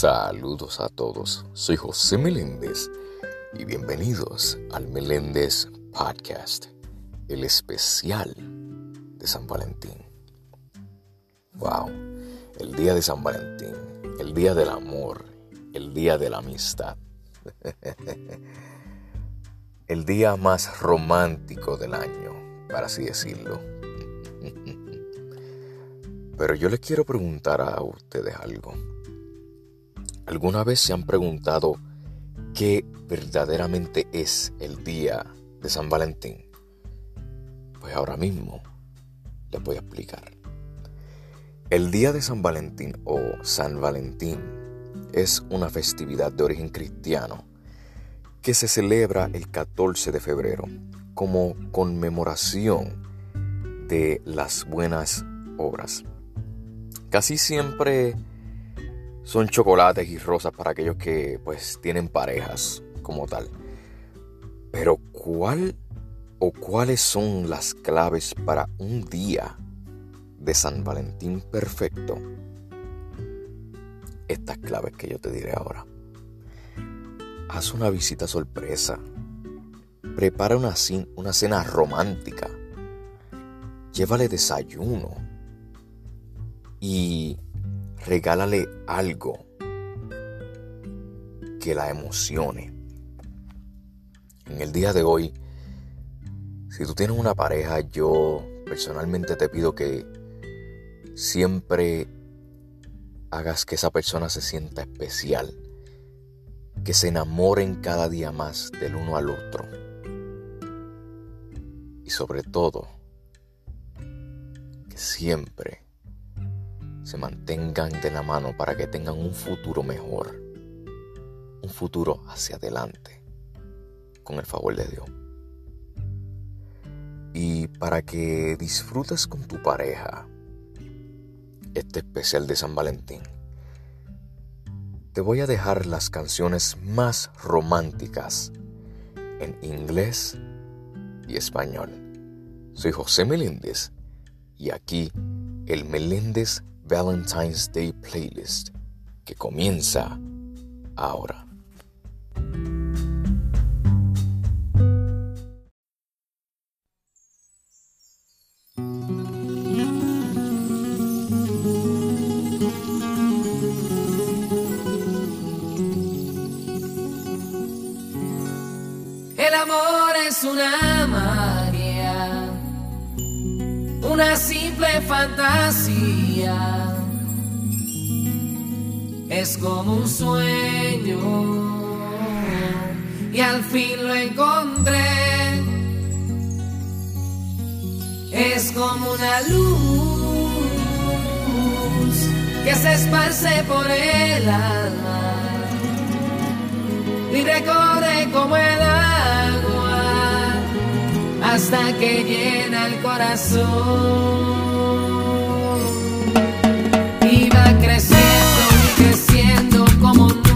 Saludos a todos, soy José Meléndez y bienvenidos al Meléndez Podcast, el especial de San Valentín. Wow, el día de San Valentín, el día del amor, el día de la amistad. el día más romántico del año, para así decirlo. Pero yo les quiero preguntar a ustedes algo. ¿Alguna vez se han preguntado qué verdaderamente es el día de San Valentín? Pues ahora mismo les voy a explicar. El día de San Valentín o San Valentín es una festividad de origen cristiano que se celebra el 14 de febrero como conmemoración de las buenas obras. Casi siempre son chocolates y rosas para aquellos que pues tienen parejas como tal. Pero ¿cuál o cuáles son las claves para un día de San Valentín perfecto? Estas claves que yo te diré ahora. Haz una visita sorpresa. Prepara una, una cena romántica. Llévale desayuno. Y regálale algo que la emocione. En el día de hoy, si tú tienes una pareja, yo personalmente te pido que siempre hagas que esa persona se sienta especial, que se enamoren cada día más del uno al otro. Y sobre todo, que siempre se mantengan de la mano para que tengan un futuro mejor, un futuro hacia adelante, con el favor de Dios. Y para que disfrutes con tu pareja este especial de San Valentín, te voy a dejar las canciones más románticas en inglés y español. Soy José Meléndez y aquí el Meléndez Valentine's Day Playlist que comienza ahora. El amor es una magia, una simple fantasía es como un sueño y al fin lo encontré. Es como una luz que se esparce por el alma y recorre como el agua hasta que llena el corazón. Así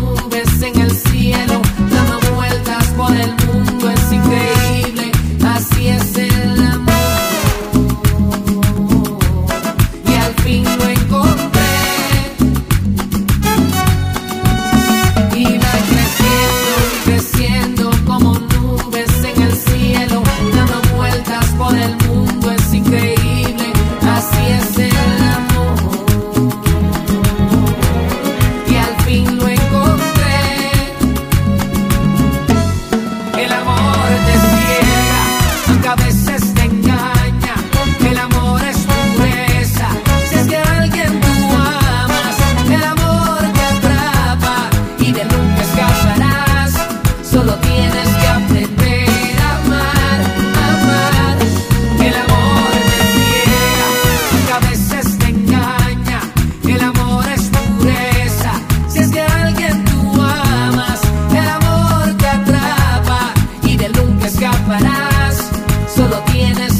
solo tienes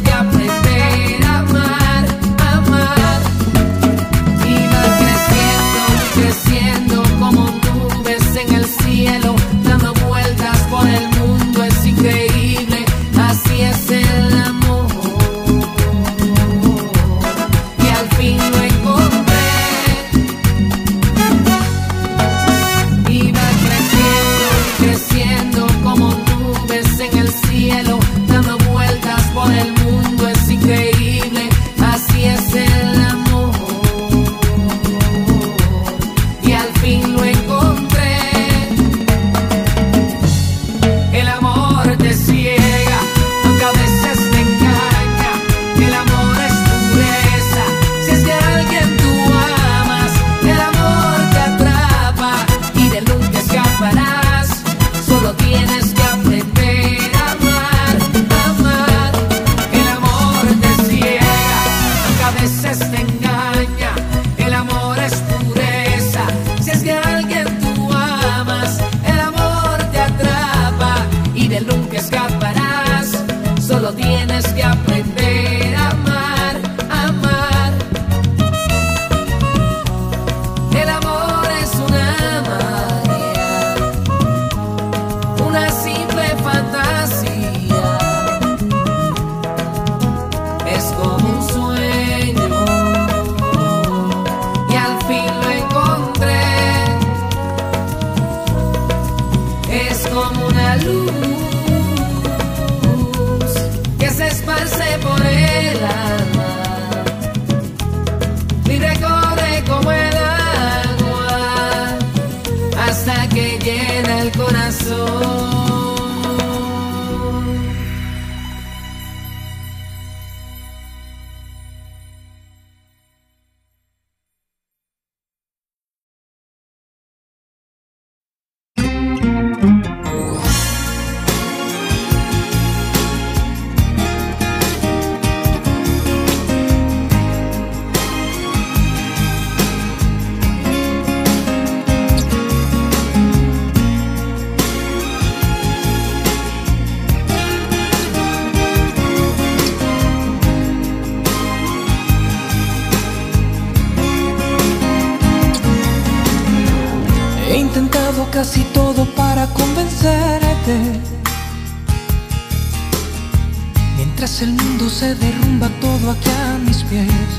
aquí a mis pies.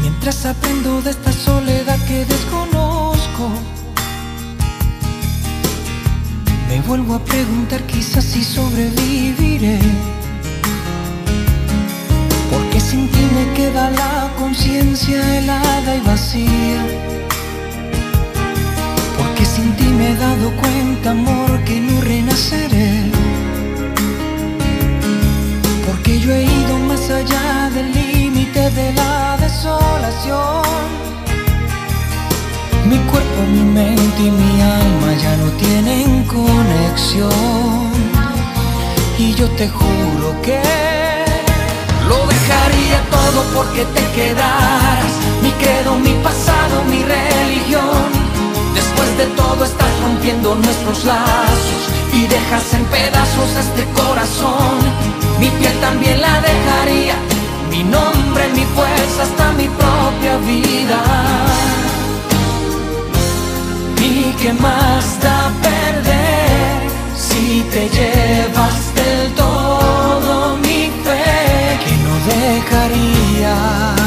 Mientras aprendo de esta soledad que desconozco. Me vuelvo a preguntar quizás si sobreviviré. Porque sin ti me queda la conciencia helada y vacía. Porque sin ti me he dado cuenta, amor, que no renaceré. Porque yo he ido más allá del límite de la desolación. Mi cuerpo, mi mente y mi alma ya no tienen conexión. Y yo te juro que lo dejaría todo porque te quedaras. Mi credo, mi pasado, mi religión. Después de todo estás rompiendo nuestros lazos y dejas en pedazos este corazón. Mi piel también la dejaría. Mi nombre, mi fuerza, hasta mi propia vida. ¿Y qué más da perder si te llevas del todo mi fe que no dejaría?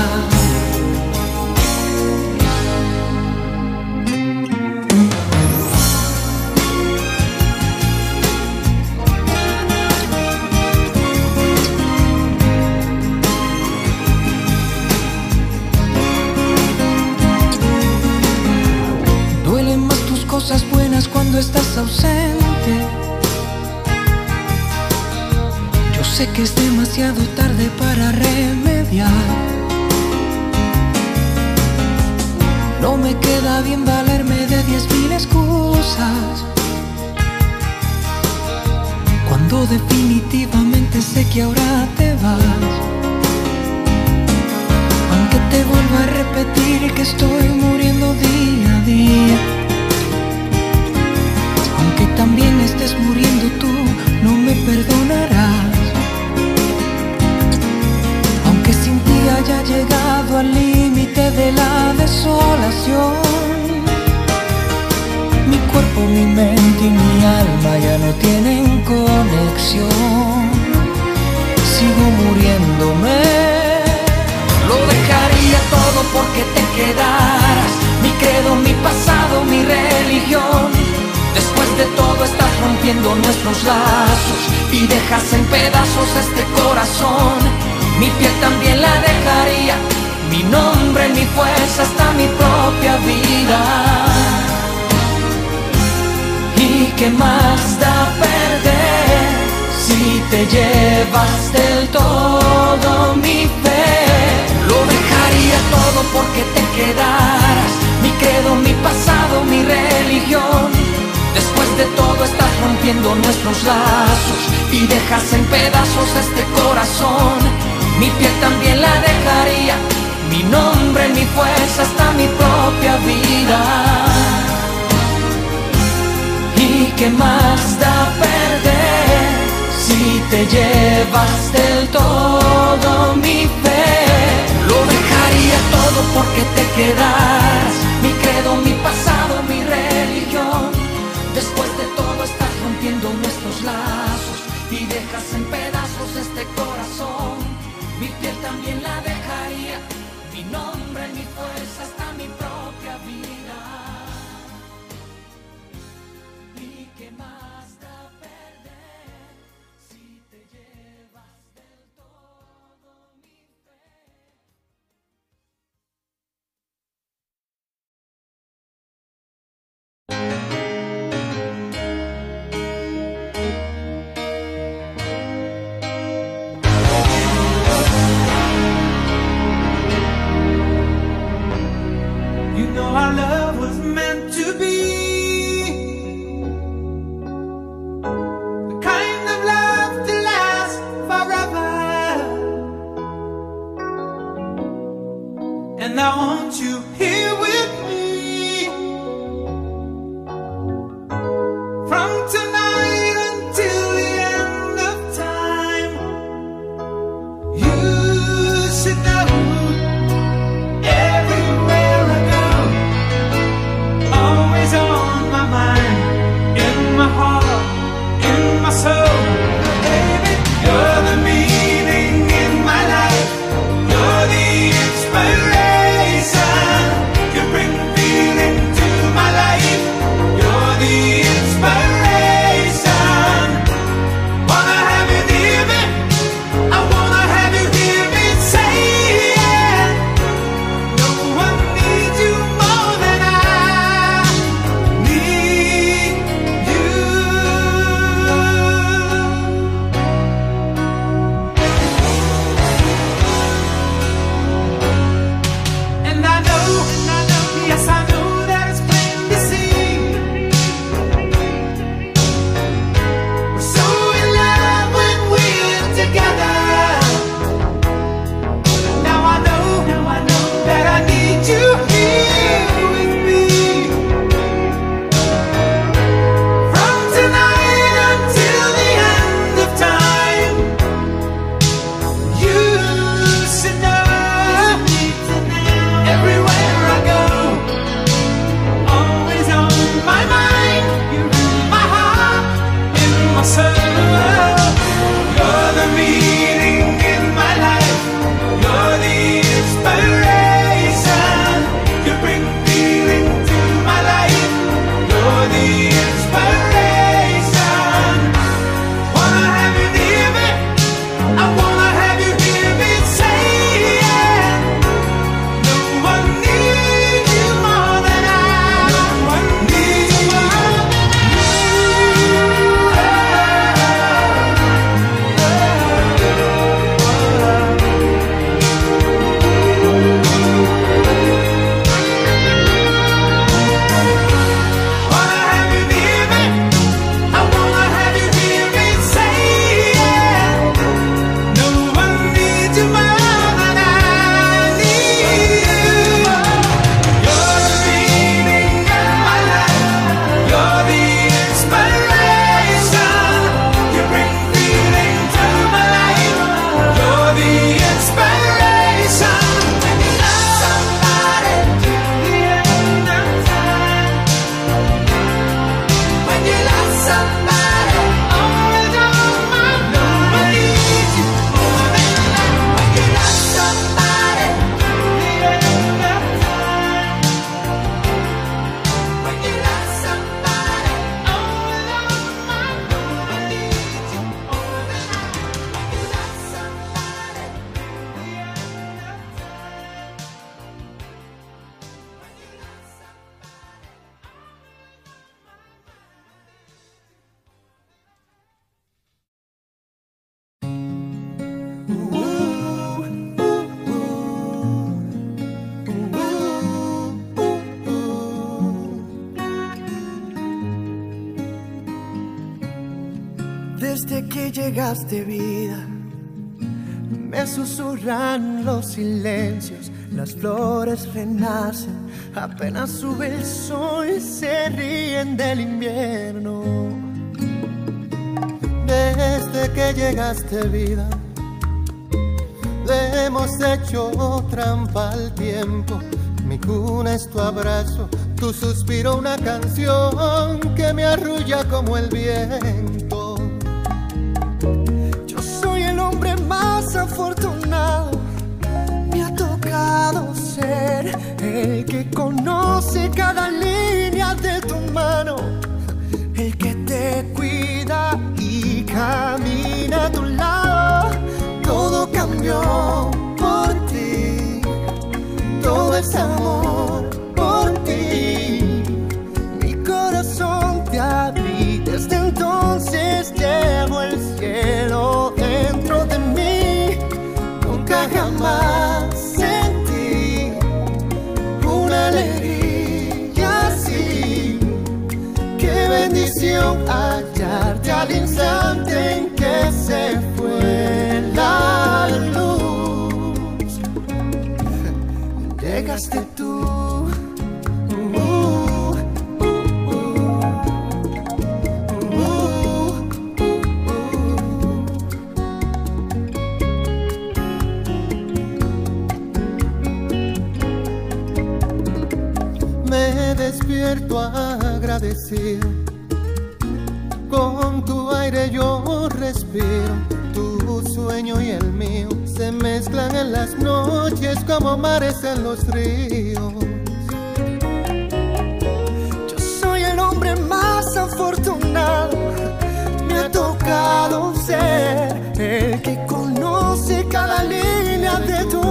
Cosas buenas cuando estás ausente. Yo sé que es demasiado tarde para remediar. No me queda bien valerme de diez mil excusas. Cuando definitivamente sé que ahora te vas. Aunque te vuelva a repetir que estoy muriendo día a día. También estés muriendo tú, no me perdonarás. Aunque sin ti haya llegado al límite de la desolación. Mi cuerpo, mi mente y mi alma ya no tienen conexión. Sigo muriéndome. Lo dejaría todo porque te quedaras. Mi credo, mi pasado, mi religión. Después de todo estás rompiendo nuestros lazos y dejas en pedazos este corazón. Mi piel también la dejaría. Mi nombre, mi fuerza, hasta mi propia vida. ¿Y qué más da perder si te llevas del todo mi fe? Lo dejaría todo porque te quedaras. Mi credo, mi pasado, mi religión. Después de todo estás rompiendo nuestros lazos y dejas en pedazos este corazón. Mi piel también la dejaría. Mi nombre, mi fuerza, hasta mi propia vida. ¿Y qué más da perder te llevas del todo mi fe. Lo dejaría todo porque te quedas. Mi credo, mi pasado, nombre, mi fuerza, hasta mi apenas sube el sol, se ríen del invierno. Desde que llegaste vida, le hemos hecho trampa al tiempo. Mi cuna es tu abrazo, tu suspiro una canción que me arrulla como el viento. El que conoce cada línea de tu mano, el que te cuida y camina a tu lado. Todo cambió por ti, todo es amor Con tu aire yo respiro. Tu sueño y el mío se mezclan en las noches como mares en los ríos. Yo soy el hombre más afortunado. Me ha tocado ser el que conoce cada línea de tu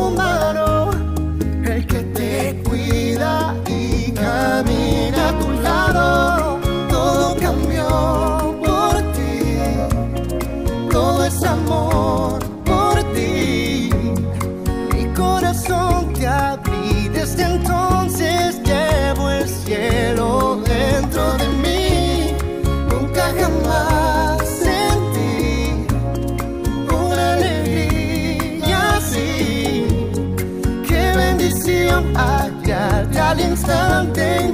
Todo cambió por ti. Todo es amor por ti. Mi corazón te abrí. Desde entonces llevo el cielo dentro de mí. Nunca jamás sentí una alegría así. Qué bendición hallarte al instante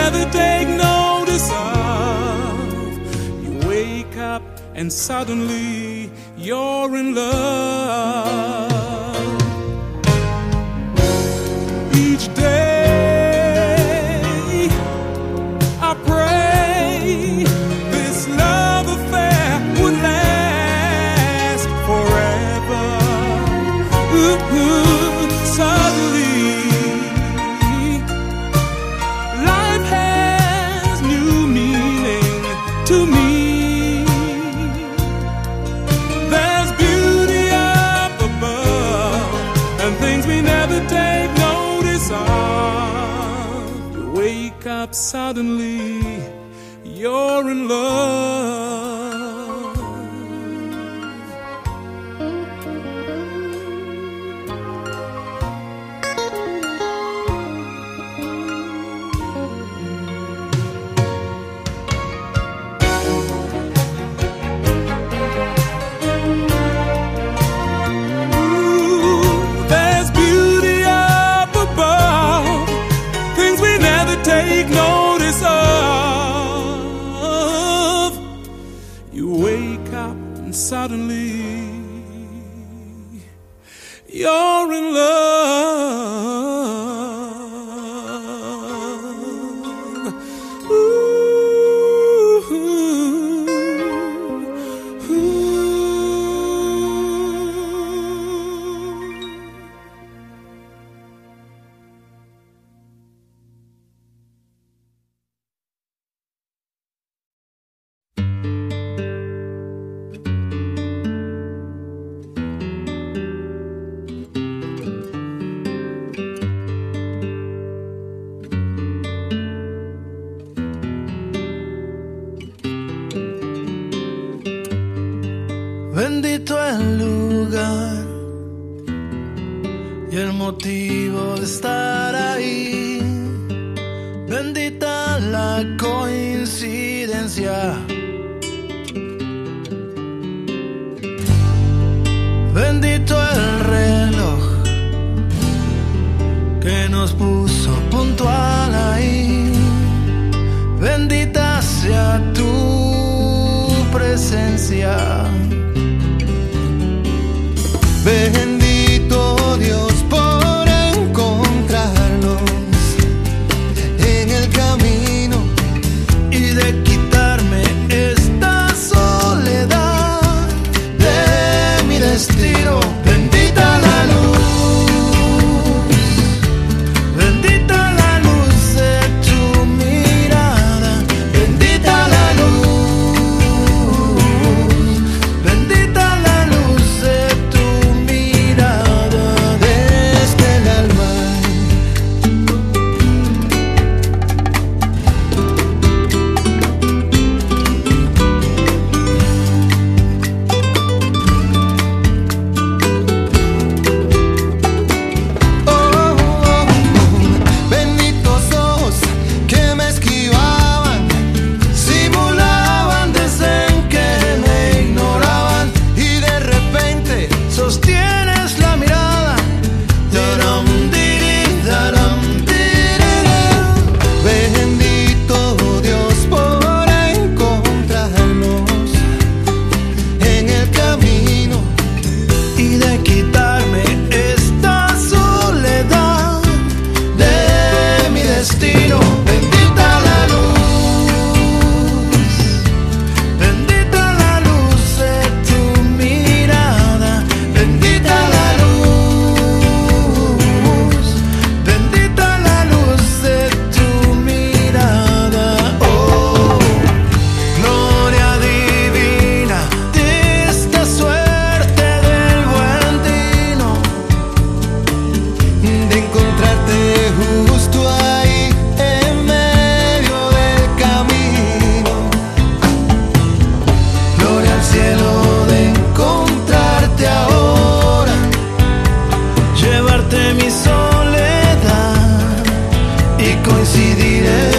never take notice of. You wake up and suddenly you're in love. suddenly Bendito el reloj que nos puso puntual ahí. Bendita sea tu presencia. coincidiremos.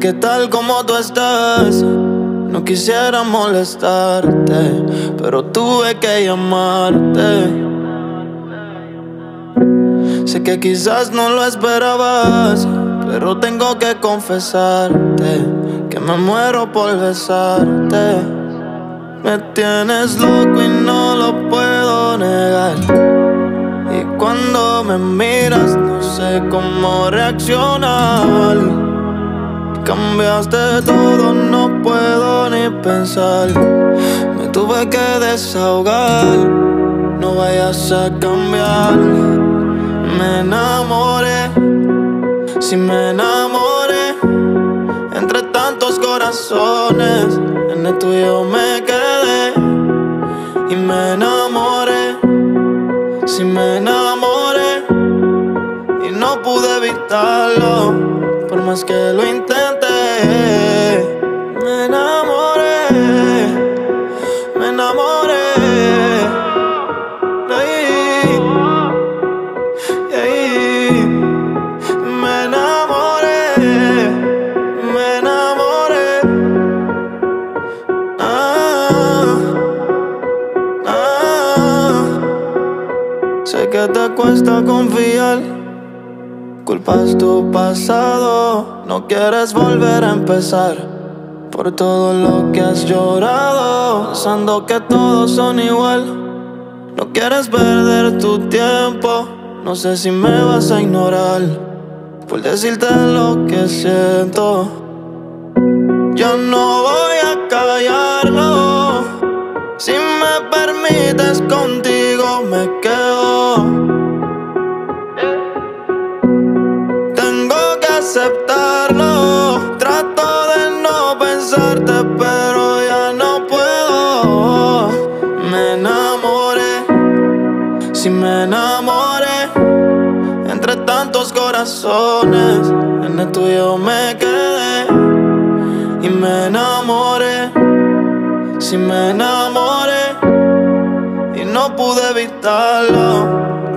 ¿Qué tal? ¿Cómo tú estás? No quisiera molestarte, pero tuve que llamarte. Sé que quizás no lo esperabas, pero tengo que confesarte que me muero por besarte. Me tienes loco y no lo puedo negar. Y cuando me miras, no sé cómo reaccionar. Cambiaste todo, no puedo ni pensar. Me tuve que desahogar, no vayas a cambiar. Me enamoré, si me enamoré, entre tantos corazones, en el tuyo me quedé y me enamoré. Si me enamoré y no pude evitarlo, por más que lo intenté. Me enamoré, me enamoré. de ahí. Me enamoré, me enamoré. Ah, ah. Sé que te cuesta confiar. Culpas tu pasado, quieres volver a empezar. Por todo lo que has llorado, pensando que todos son igual. No quieres perder tu tiempo, no sé si me vas a ignorar. Por decirte lo que siento, yo no voy a callarlo. Si me permites permites contigo me quedo.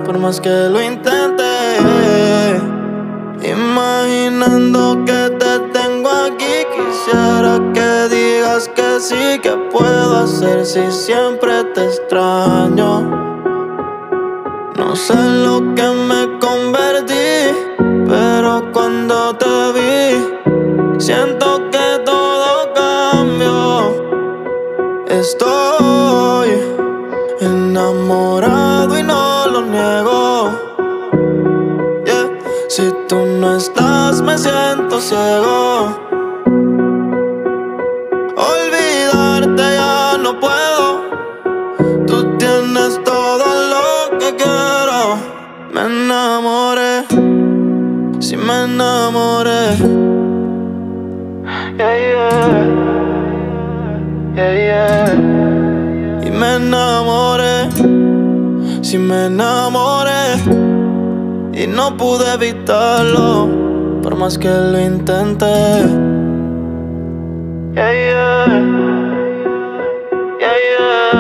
Por más que lo intenté. Imaginando que te tengo aquí, quisiera que digas que sí, que puedo hacer si siempre te extraño. No sé lo que me convertí, pero cuando te vi, siento que todo cambió. Estoy Olvidarte ya no puedo. Tú tienes todo lo que quiero. Me enamoré. Si me enamoré. Yeah, yeah. Yeah, yeah. Y me enamoré. Si me enamoré. Y no pude evitarlo, más que lo. Yeah,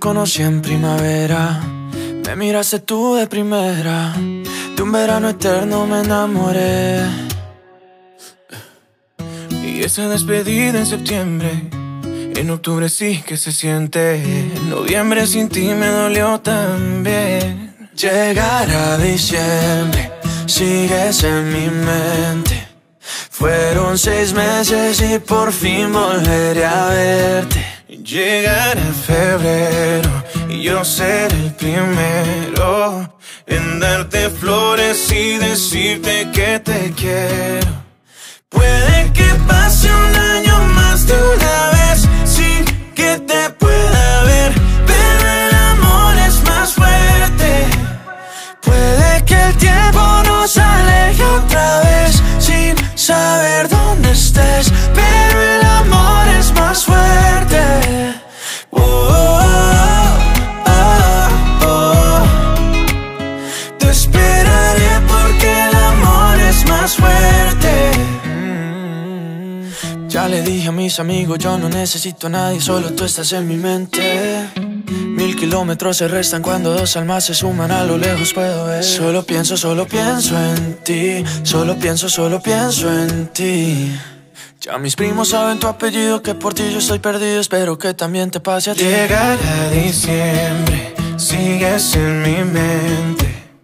conocí en primavera, me miraste tú de primera. De un verano eterno me enamoré. Y esa despedida en septiembre, en octubre sí que se siente. En noviembre sin ti me dolió también. Llegar a diciembre, sigues en mi mente. Fueron seis meses y por fin volveré a verte. Llegará febrero y yo seré el primero en darte flores y decirte que te quiero. Puede que pase un año más de una Ya le dije a mis amigos, yo no necesito a nadie, solo tú estás en mi mente. Mil kilómetros se restan cuando dos almas se suman a lo lejos puedo ver. Solo pienso, solo pienso en ti. Solo pienso, solo pienso en ti. Ya mis primos saben tu apellido, que por ti yo estoy perdido. Espero que también te pase a ti. Llegará diciembre, sigues en mi mente.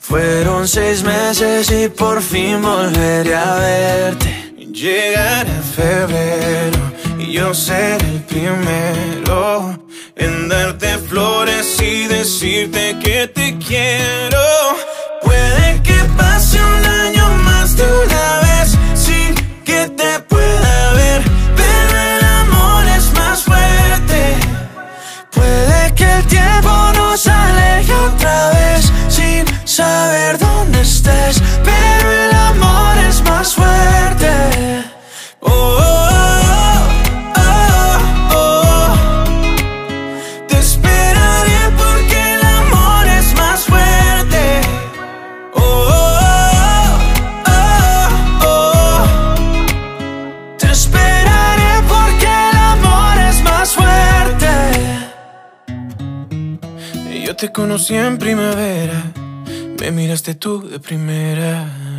Fueron seis meses y por fin volveré a verte. Llegará febrero y yo seré el primero en darte flores y decirte que te quiero. Puede que pase un año más de una vez sin que te pueda ver, pero el amor es más fuerte. Puede que el tiempo nos aleje otra vez sin saber dónde estés, pero el amor es más fuerte. Te conocí en primavera, me miraste tú de primera.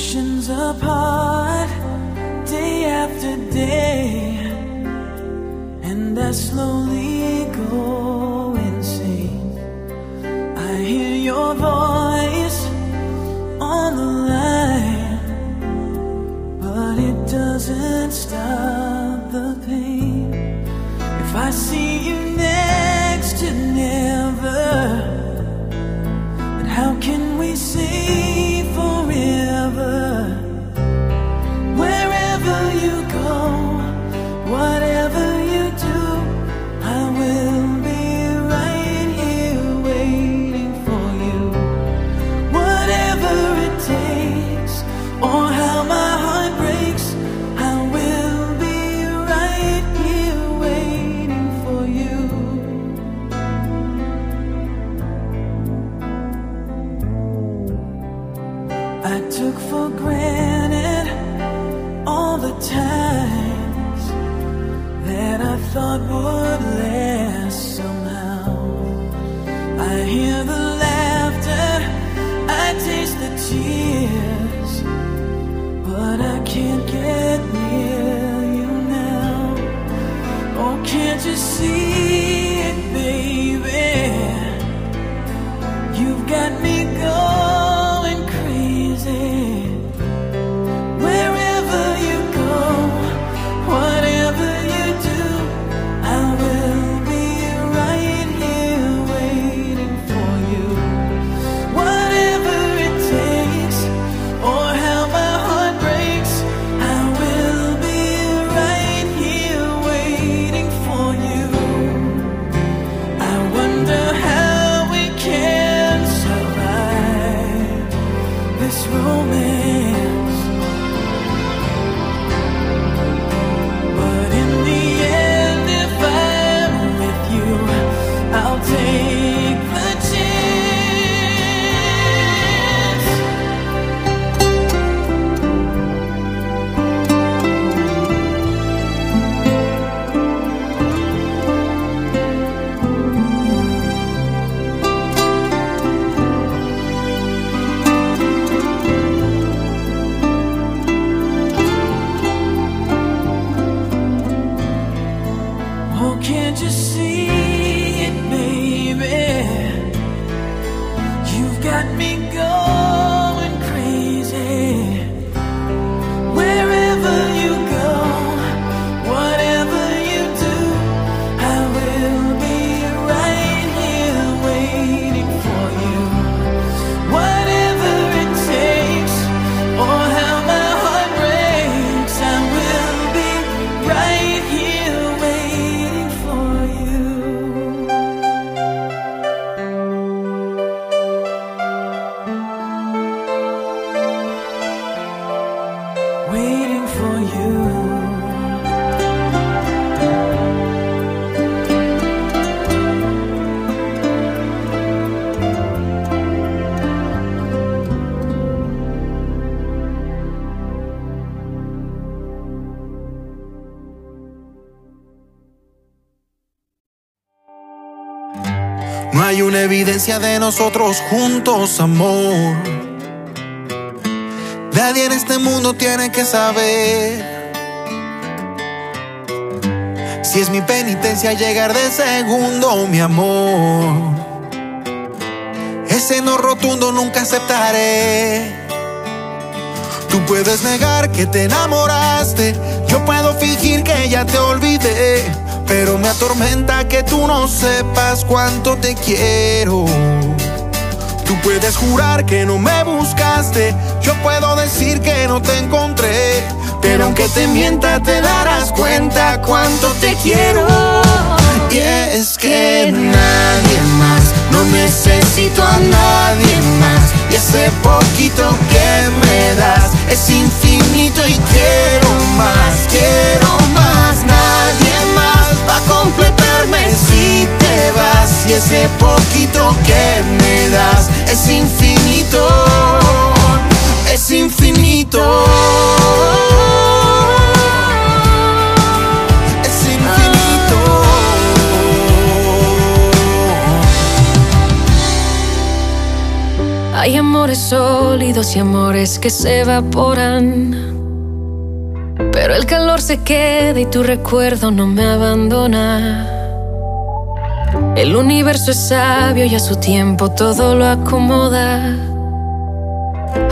oceans apart day after day, and I slowly go. De nosotros juntos, amor. Nadie en este mundo tiene que saber. Si es mi penitencia llegar de segundo, mi amor. Ese no rotundo nunca aceptaré. Tú puedes negar que te enamoraste. Yo puedo fingir que ya te olvidé. Pero me atormenta que tú no sepas cuánto te quiero. Tú puedes jurar que no me buscaste. Yo puedo decir que no te encontré. Pero aunque te mienta, te darás cuenta cuánto te quiero. Y es que nadie más, no necesito a nadie más. Y ese poquito que me das es infinito y quiero más, quiero más. Completarme si te vas. Y ese poquito que me das es infinito, es infinito. Es infinito. Hay amores sólidos y amores que se evaporan se queda y tu recuerdo no me abandona. El universo es sabio y a su tiempo todo lo acomoda.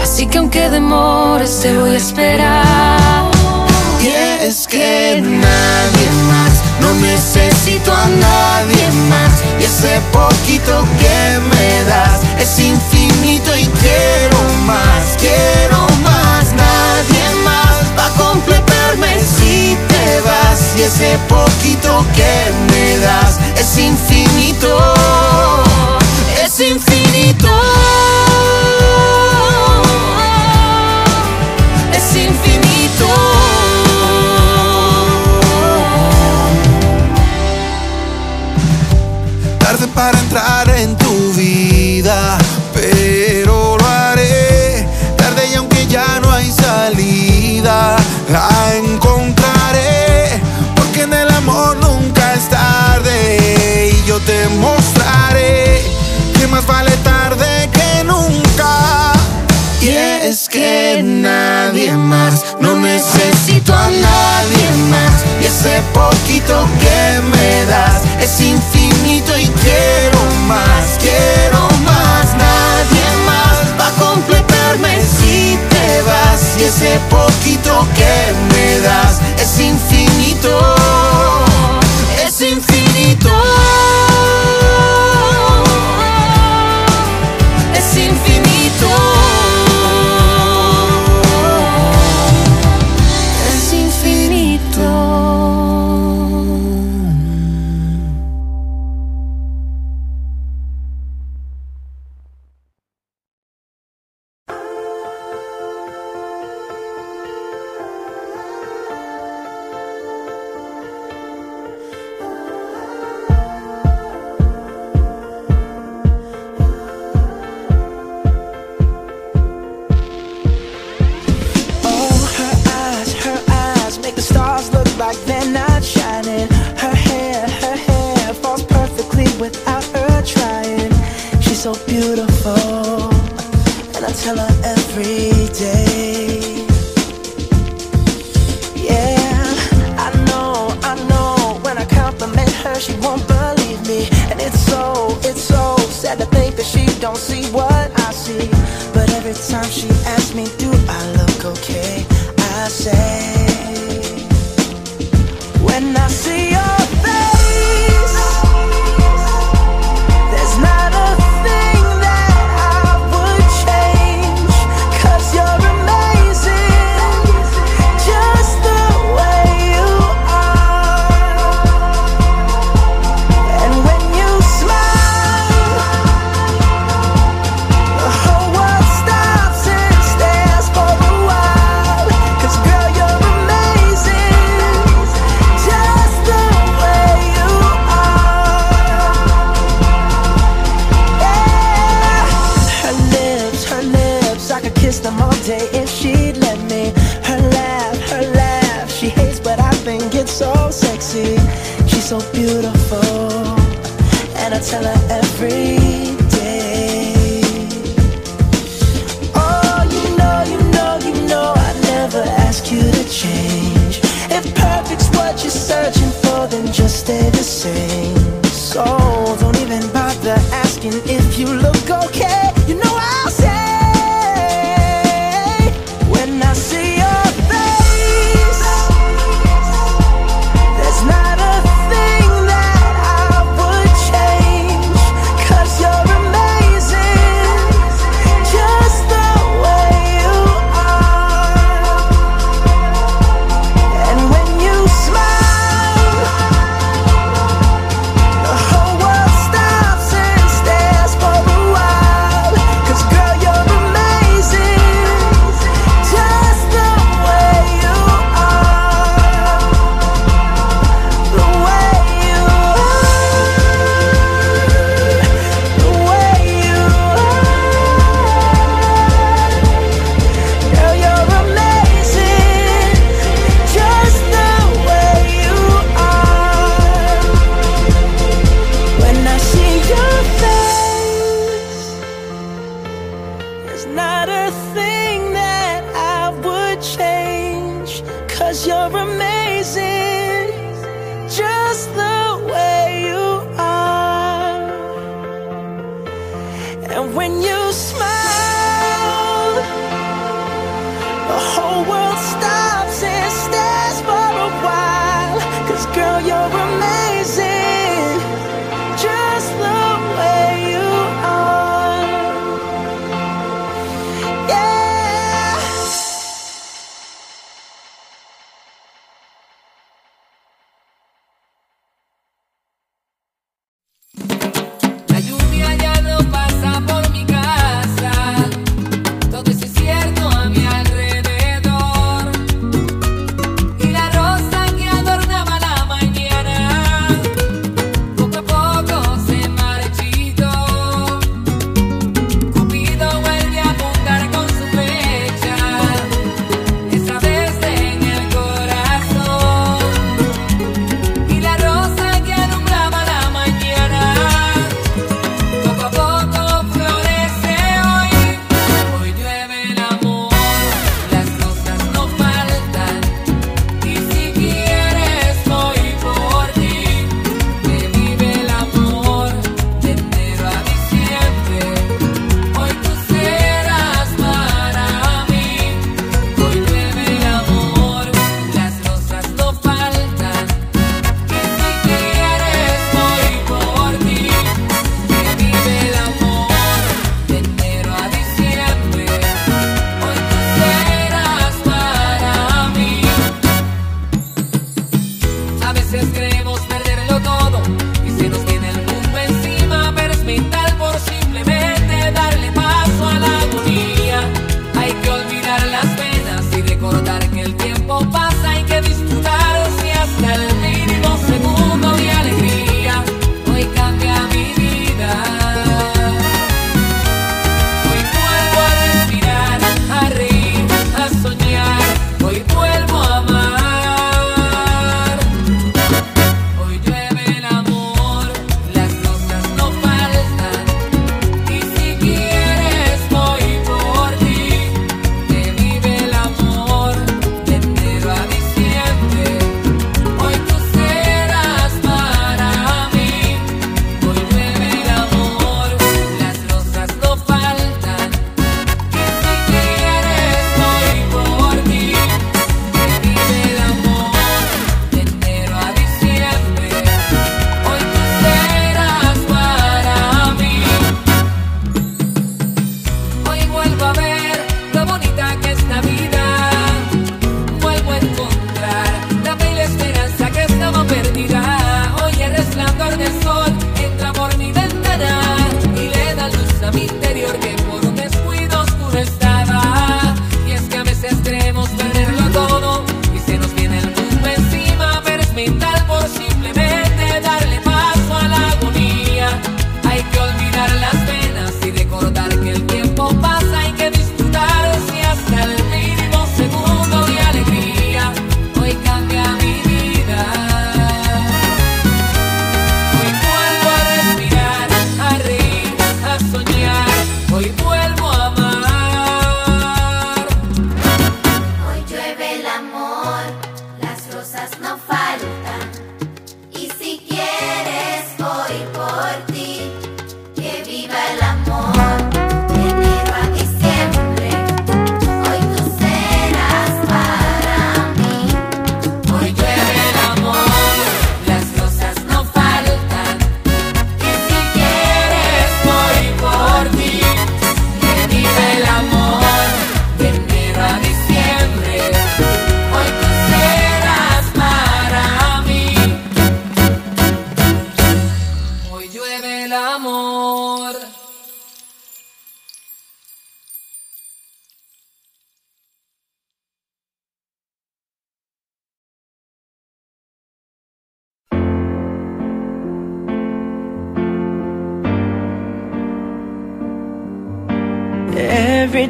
Así que aunque demores te voy a esperar. Y es que nadie más, no necesito a nadie más. Y ese poquito que me das es infinito y quiero más, quiero más culparme si te vas y ese poquito que me das es infinito, es infinito. Es infinito. Tarde para entrar en tu vida nadie más. No necesito a nadie más. Y ese poquito que me das es infinito y quiero más, quiero más. Nadie más va a completarme si te vas. Y ese poquito que me das es infinito.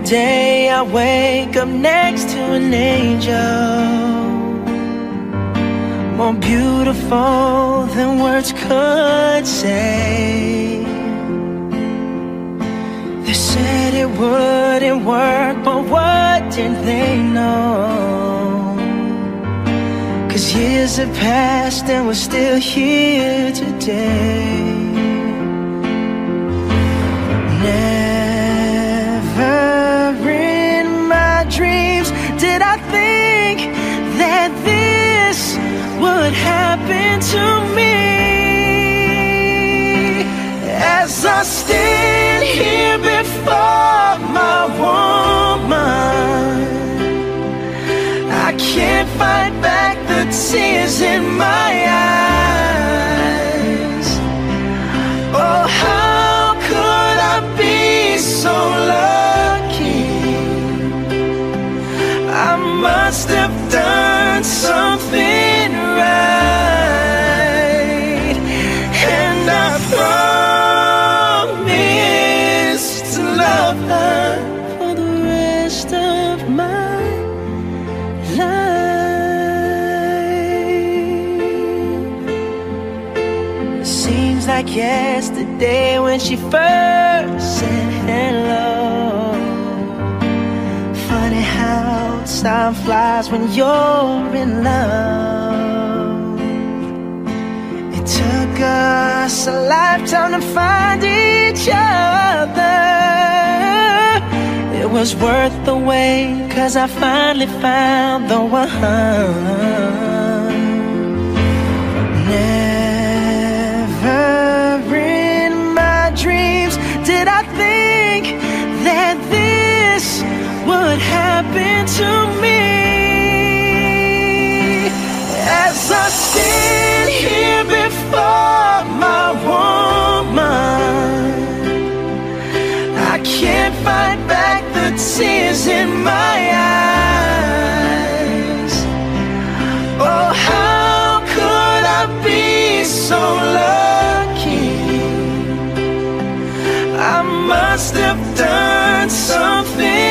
day I wake up next to an angel. More beautiful than words could say. They said it wouldn't work, but what did they know? Cause years have passed and we're still here today. dreams did I think that this would happen to me? As I stand here before my woman, I can't fight back the tears in my eyes. Must have done something right, and I promise to love her for the rest of my life. Seems like yesterday when she first time flies when you're in love. It took us a lifetime to find each other. It was worth the wait, cause I finally found the one. Never in my dreams did I think that this would happen to me. As I stand here before my woman, I can't fight back the tears in my eyes. Oh, how could I be so lucky? I must have done something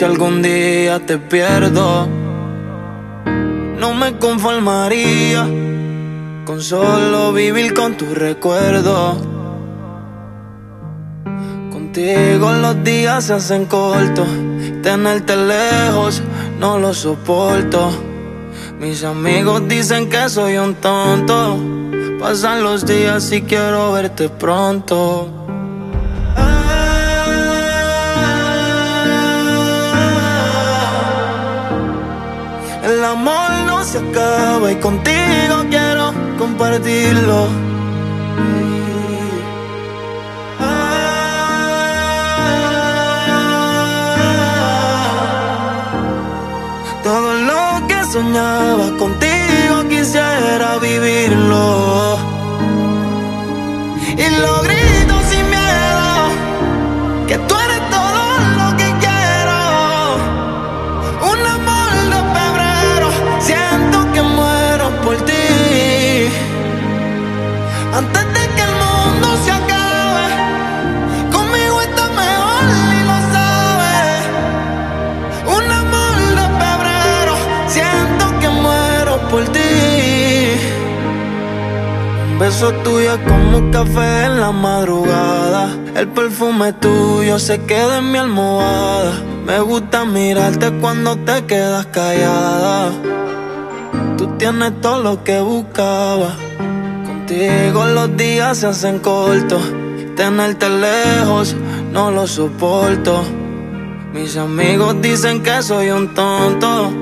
si algún día te pierdo. No me conformaría con solo vivir con tu recuerdo. Contigo los días se hacen cortos. Tenerte lejos no lo soporto. Mis amigos dicen que soy un tonto. Pasan los días y quiero verte pronto. Se acaba y contigo quiero compartirlo. Todo lo que soñaba contigo quisiera vivirlo. Y lo beso tuyo es como un café en la madrugada. El perfume tuyo se queda en mi almohada. Me gusta mirarte cuando te quedas callada. Tú tienes todo lo que buscaba. Contigo los días se hacen cortos. Tenerte lejos no lo soporto. Mis amigos dicen que soy un tonto.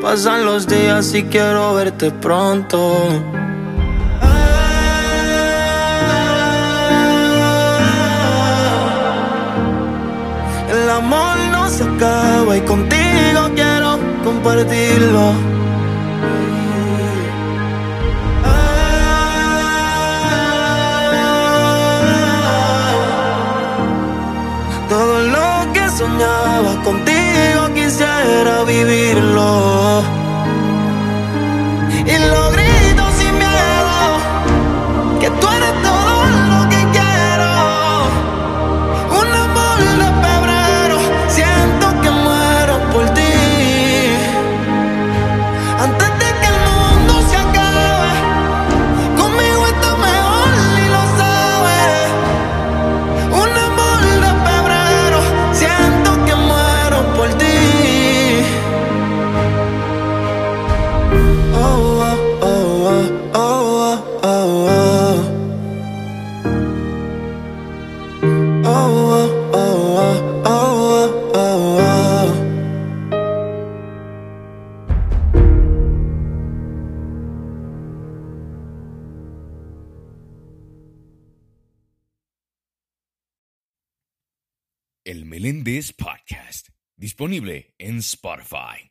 Pasan los días y quiero verte pronto. Amor no se acaba y contigo quiero compartirlo. Todo lo que soñaba contigo quisiera vivirlo. Y lo grito sin miedo, que tú eres todo disponible en Spotify.